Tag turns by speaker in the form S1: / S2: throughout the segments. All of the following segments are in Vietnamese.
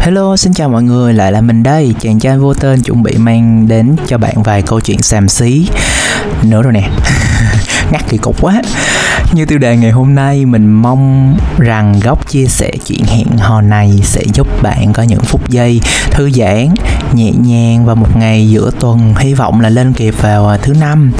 S1: Hello, xin chào mọi người, lại là mình đây, chàng trai vô tên chuẩn bị mang đến cho bạn vài câu chuyện xàm xí nữa rồi nè. Ngắt kỳ cục quá. Như tiêu đề ngày hôm nay, mình mong rằng góc chia sẻ chuyện hẹn hò này sẽ giúp bạn có những phút giây thư giãn, nhẹ nhàng và một ngày giữa tuần hy vọng là lên kịp vào à, thứ năm.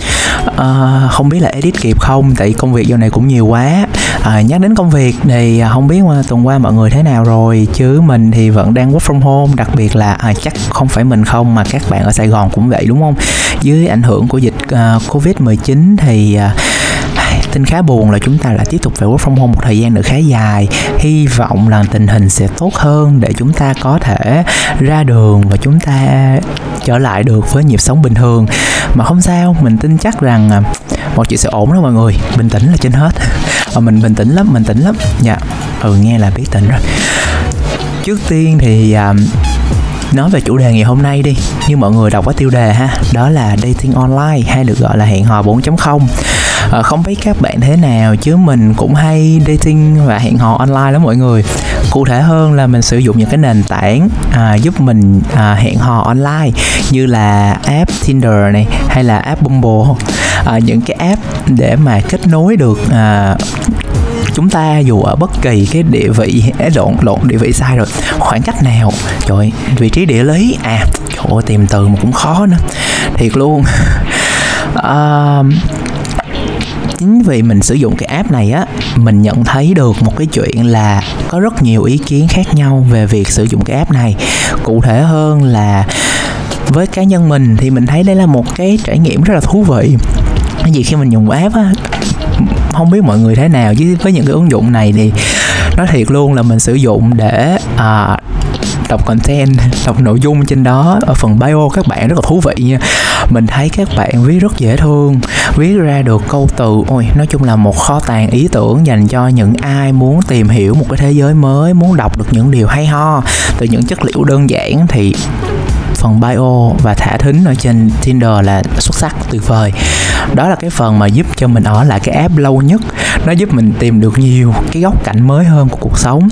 S1: Ờ, không biết là edit kịp không, tại công việc giờ này cũng nhiều quá. À, nhắc đến công việc thì à, không biết mà tuần qua mọi người thế nào rồi? Chứ mình thì vẫn đang work from home. Đặc biệt là à, chắc không phải mình không mà các bạn ở Sài Gòn cũng vậy đúng không? Dưới ảnh hưởng của dịch uh, Covid 19 thì uh, tin khá buồn là chúng ta lại tiếp tục phải work from home một thời gian nữa khá dài. Hy vọng là tình hình sẽ tốt hơn để chúng ta có thể ra đường và chúng ta trở lại được với nhịp sống bình thường. Mà không sao mình tin chắc rằng à, mọi chuyện sẽ ổn đó mọi người. Bình tĩnh là trên hết. Và mình bình tĩnh lắm mình tĩnh lắm. Dạ ừ nghe là biết tỉnh rồi. Trước tiên thì um, nói về chủ đề ngày hôm nay đi. Như mọi người đọc cái tiêu đề ha đó là dating online hay được gọi là hẹn hò 4.0 à, ờ, không biết các bạn thế nào chứ mình cũng hay dating và hẹn hò online lắm mọi người cụ thể hơn là mình sử dụng những cái nền tảng à, giúp mình à, hẹn hò online như là app Tinder này hay là app Bumble. À, những cái app để mà kết nối được à, chúng ta dù ở bất kỳ cái địa vị lộn lộn địa vị sai rồi khoảng cách nào trời vị trí địa lý à trời ơi tìm từ mà cũng khó nữa. Thiệt luôn. À, chính vì mình sử dụng cái app này á mình nhận thấy được một cái chuyện là có rất nhiều ý kiến khác nhau về việc sử dụng cái app này. Cụ thể hơn là với cá nhân mình thì mình thấy đây là một cái trải nghiệm rất là thú vị. Cái gì khi mình dùng app á không biết mọi người thế nào chứ với những cái ứng dụng này thì nói thiệt luôn là mình sử dụng để à, đọc content đọc nội dung trên đó. Ở phần bio, các bạn rất là thú vị nha. Mình thấy các bạn viết rất dễ thương, viết ra được câu từ. Ôi, nói chung là một kho tàng ý tưởng dành cho những ai muốn tìm hiểu một cái thế giới mới, muốn đọc được những điều hay ho. Từ những chất liệu đơn giản thì phần bio và thả thính ở trên Tinder là xuất sắc tuyệt vời. Đó là cái phần mà giúp cho mình ở lại cái app lâu nhất. Nó giúp mình tìm được nhiều cái góc cạnh mới hơn của cuộc sống.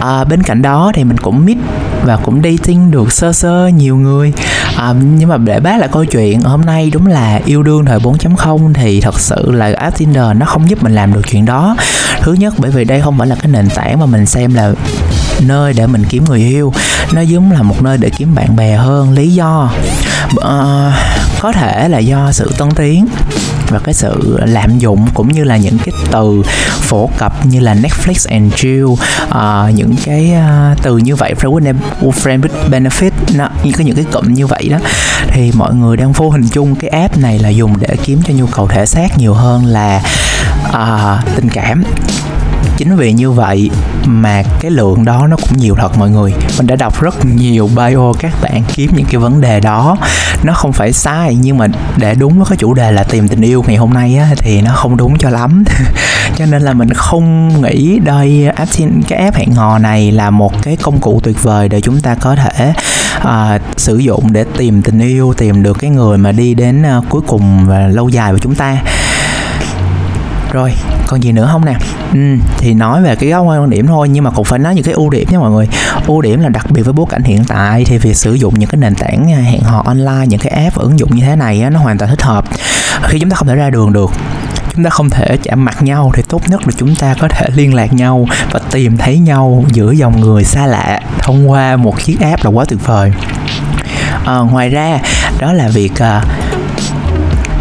S1: À, bên cạnh đó thì mình cũng meet và cũng dating được sơ sơ nhiều người. À, nhưng mà để bác lại câu chuyện hôm nay đúng là yêu đương thời 4.0 thì thật sự là app Tinder nó không giúp mình làm được chuyện đó. Thứ nhất bởi vì đây không phải là cái nền tảng mà mình xem là nơi để mình kiếm người yêu. Nó giống là một nơi để kiếm bạn bè hơn lý do uh, có thể là do sự tân tiến và cái sự lạm dụng cũng như là những cái từ phổ cập như là Netflix and chill uh, những cái uh, từ như vậy friend with, friend with benefit nó, những cái những cái cụm như vậy đó. Thì mọi người đang vô hình chung cái app này là dùng để kiếm cho nhu cầu thể xác nhiều hơn là uh, tình cảm. Chính vì như vậy mà cái lượng đó nó cũng nhiều thật mọi người. Mình đã đọc rất nhiều bio các bạn kiếm những cái vấn đề đó. Nó không phải sai nhưng mà để đúng với cái chủ đề là tìm tình yêu ngày hôm nay á, thì nó không đúng cho lắm. Cho nên là mình không nghĩ đây app cái app hẹn hò này là một cái công cụ tuyệt vời để chúng ta có thể uh, sử dụng để tìm tình yêu tìm được cái người mà đi đến uh, cuối cùng và lâu dài với chúng ta rồi. Còn gì nữa không nè? Ừ, thì nói về cái góc quan điểm thôi nhưng mà cũng phải nói những cái ưu điểm nha mọi người. Ưu điểm là đặc biệt với bối cảnh hiện tại thì việc sử dụng những cái nền tảng à, hẹn hò online những cái app ứng dụng như thế này nó hoàn toàn thích hợp. Khi chúng ta không thể ra đường được chúng ta không thể chạm mặt nhau thì tốt nhất là chúng ta có thể liên lạc nhau và tìm thấy nhau giữa dòng người xa lạ thông qua một chiếc app là quá tuyệt vời. À, ngoài ra đó là việc uh,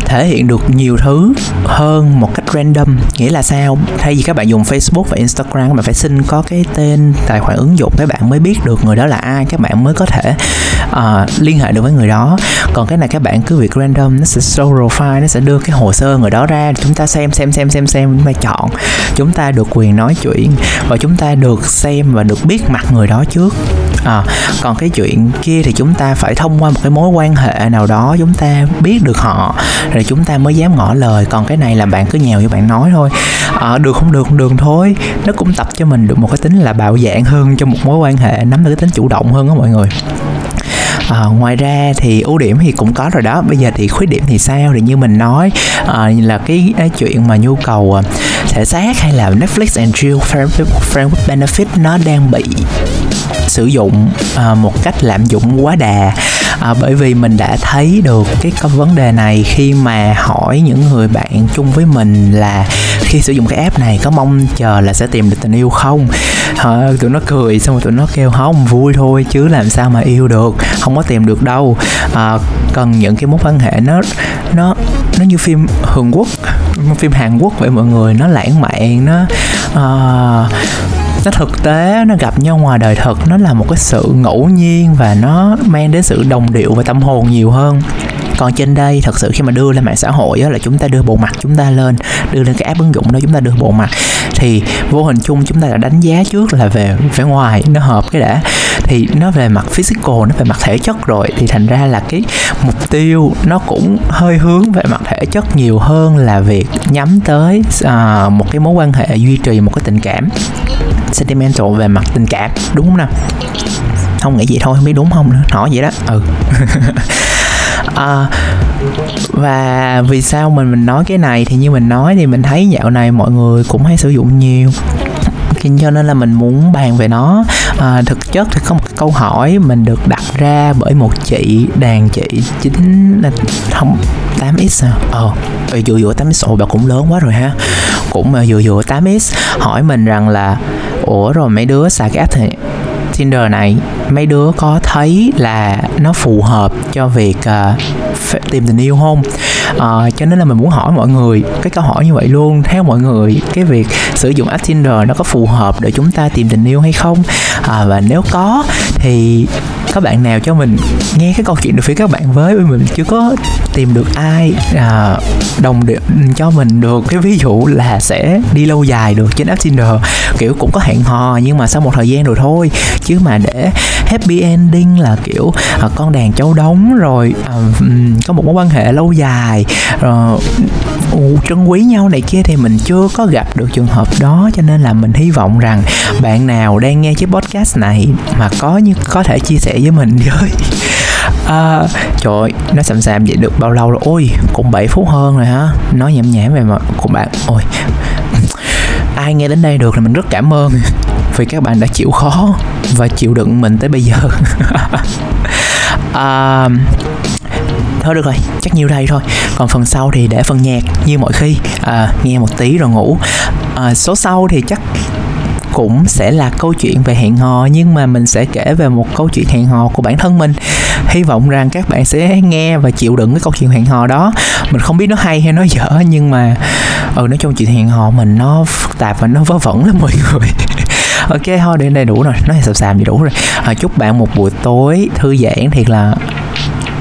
S1: thể hiện được nhiều thứ hơn một cách random. Nghĩa là sao? Thay vì các bạn dùng Facebook và Instagram các bạn phải xin có cái tên tài khoản ứng dụng các bạn mới biết được người đó là ai. Các bạn mới có thể uh, liên hệ được với người đó. Còn cái này các bạn cứ việc random nó sẽ show profile nó sẽ đưa cái hồ sơ người đó ra. Chúng ta xem xem xem xem xem chúng ta chọn. Chúng ta được quyền nói chuyện và chúng ta được xem và được biết mặt người đó trước à, còn cái chuyện kia thì chúng ta phải thông qua một cái mối quan hệ nào đó chúng ta biết được họ rồi chúng ta mới dám ngỏ lời. Còn cái này là bạn cứ nhèo như bạn nói thôi. À, được không được không được thôi. Nó cũng tập cho mình được một cái tính là bạo dạng hơn trong một mối quan hệ nắm được cái tính chủ động hơn đó mọi người. À, ngoài ra thì ưu điểm thì cũng có rồi đó. Bây giờ thì khuyết điểm thì sao? Thì như mình nói à, là cái, cái chuyện mà nhu cầu thể xác hay là Netflix and chill friend with benefit nó đang bị sử dụng à, một cách lạm dụng quá đà. À, bởi vì mình đã thấy được cái, cái vấn đề này khi mà hỏi những người bạn chung với mình là khi sử dụng cái app này có mong chờ là sẽ tìm được tình yêu không? À, tụi nó cười xong rồi tụi nó kêu không vui thôi chứ làm sao mà yêu được không có tìm được đâu. Ờ, à, cần những cái mối quan hệ nó nó nó như phim Hàn Quốc phim Hàn Quốc vậy mọi người nó lãng mạn nó uh, nó thực tế nó gặp nhau ngoài đời thật nó là một cái sự ngẫu nhiên và nó mang đến sự đồng điệu và tâm hồn nhiều hơn. Còn trên đây thật sự khi mà đưa lên mạng xã hội đó là chúng ta đưa bộ mặt chúng ta lên đưa lên cái app ứng dụng đó chúng ta đưa bộ mặt thì vô hình chung chúng ta đã đánh giá trước là về vẻ ngoài nó hợp cái đã. Thì nó về mặt physical nó về mặt thể chất rồi thì thành ra là cái mục tiêu nó cũng hơi hướng về mặt thể chất nhiều hơn là việc nhắm tới uh, một cái mối quan hệ duy trì một cái tình cảm sentimental về mặt tình cảm đúng không nào? Không nghĩ gì thôi không biết đúng không nữa hỏi vậy đó. Ừ. À, và vì sao mình mình nói cái này thì như mình nói thì mình thấy dạo này mọi người cũng hay sử dụng nhiều. Cho nên là mình muốn bàn về nó à, thực chất thì có một câu hỏi mình được đặt ra bởi một chị đàn chị chính là không 8x à. Ờ vừa vừa 8x ồ bà cũng lớn quá rồi ha. Cũng à, vừa vừa 8x hỏi mình rằng là ủa rồi mấy đứa xài cái app thì Tinder này mấy đứa có thấy là nó phù hợp cho việc uh, tìm tình yêu không? À, cho nên là mình muốn hỏi mọi người cái câu hỏi như vậy luôn. Theo mọi người cái việc sử dụng app Tinder nó có phù hợp để chúng ta tìm tình yêu hay không? À, và nếu có thì các bạn nào cho mình nghe cái câu chuyện được phía các bạn với vì mình chưa có tìm được ai à, đồng điệu cho mình được. Cái ví dụ là sẽ đi lâu dài được trên app Tinder kiểu cũng có hẹn hò nhưng mà sau một thời gian rồi thôi. Chứ mà để happy ending là kiểu à, con đàn cháu đóng rồi à, có một mối quan hệ lâu dài ờ, rồi trân quý nhau này kia thì mình chưa có gặp được trường hợp đó. Cho nên là mình hy vọng rằng bạn nào đang nghe chiếc podcast này mà có như có thể chia sẻ với mình với à, trời ơi, nó sầm sàm vậy được bao lâu rồi? Ôi cũng 7 phút hơn rồi hả? Nói nhảm nhảm về mà của bạn. Ôi ai nghe đến đây được là mình rất cảm ơn vì các bạn đã chịu khó và chịu đựng mình tới bây giờ. À, thôi được rồi chắc nhiêu đây thôi. Còn phần sau thì để phần nhạc như mọi khi. À, nghe một tí rồi ngủ. À, số sau thì chắc cũng sẽ là câu chuyện về hẹn hò nhưng mà mình sẽ kể về một câu chuyện hẹn hò của bản thân mình. Hy vọng rằng các bạn sẽ nghe và chịu đựng cái câu chuyện hẹn hò đó. Mình không biết nó hay hay nó dở nhưng mà ừ nói chung chuyện hẹn hò mình nó phức tạp và nó vớ vẩn lắm mọi người. Ok thôi đến đây đủ rồi. Nói sập sàm gì đủ rồi. À, chúc bạn một buổi tối thư giãn thiệt là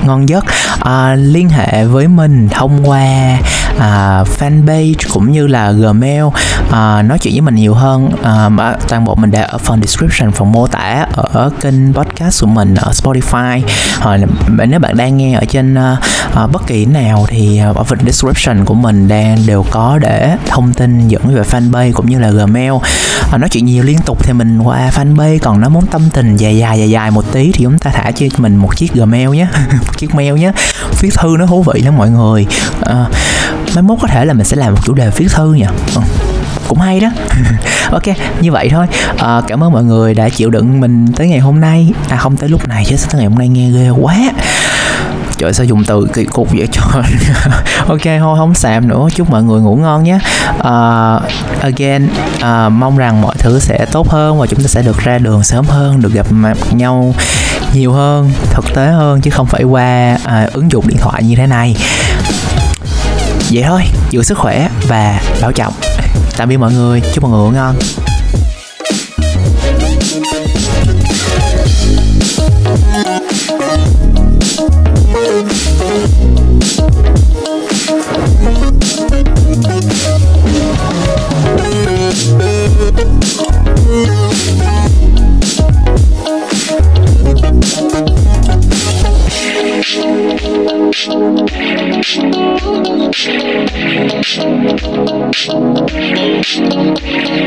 S1: ngon giấc. À, liên hệ với mình thông qua à, fanpage cũng như là gmail à, nói chuyện với mình nhiều hơn. À, toàn bộ mình để ở phần description phần mô tả ở kênh podcast của mình ở Spotify. À, nếu bạn đang nghe ở trên à, à, bất kỳ nào thì ở phần description của mình đang đều có để thông tin dẫn về fanpage cũng như là gmail. À, nói chuyện nhiều liên tục thì mình qua fanpage còn nó muốn tâm tình dài dài dài dài một tí thì chúng ta thả cho mình một chiếc gmail nhé chiếc mail nhé. Viết thư nó thú vị lắm mọi người. À, mai mốt có thể là mình sẽ làm một chủ đề viết thư nha ừ cũng hay đó. Ok như vậy thôi. À, cảm ơn mọi người đã chịu đựng mình tới ngày hôm nay. À không tới lúc này chứ tới ngày hôm nay nghe ghê quá. Trời sao dùng từ kỳ cục vậy trời? Ok thôi không xàm nữa. Chúc mọi người ngủ ngon nhé. Uh, again uh, mong rằng mọi thứ sẽ tốt hơn và chúng ta sẽ được ra đường sớm hơn được gặp mặt nhau nhiều hơn thực tế hơn chứ không phải qua uh, ứng dụng điện thoại như thế này vậy thôi, giữ sức khỏe và bảo trọng. Tạm biệt mọi người, chúc mọi người ngủ ngon.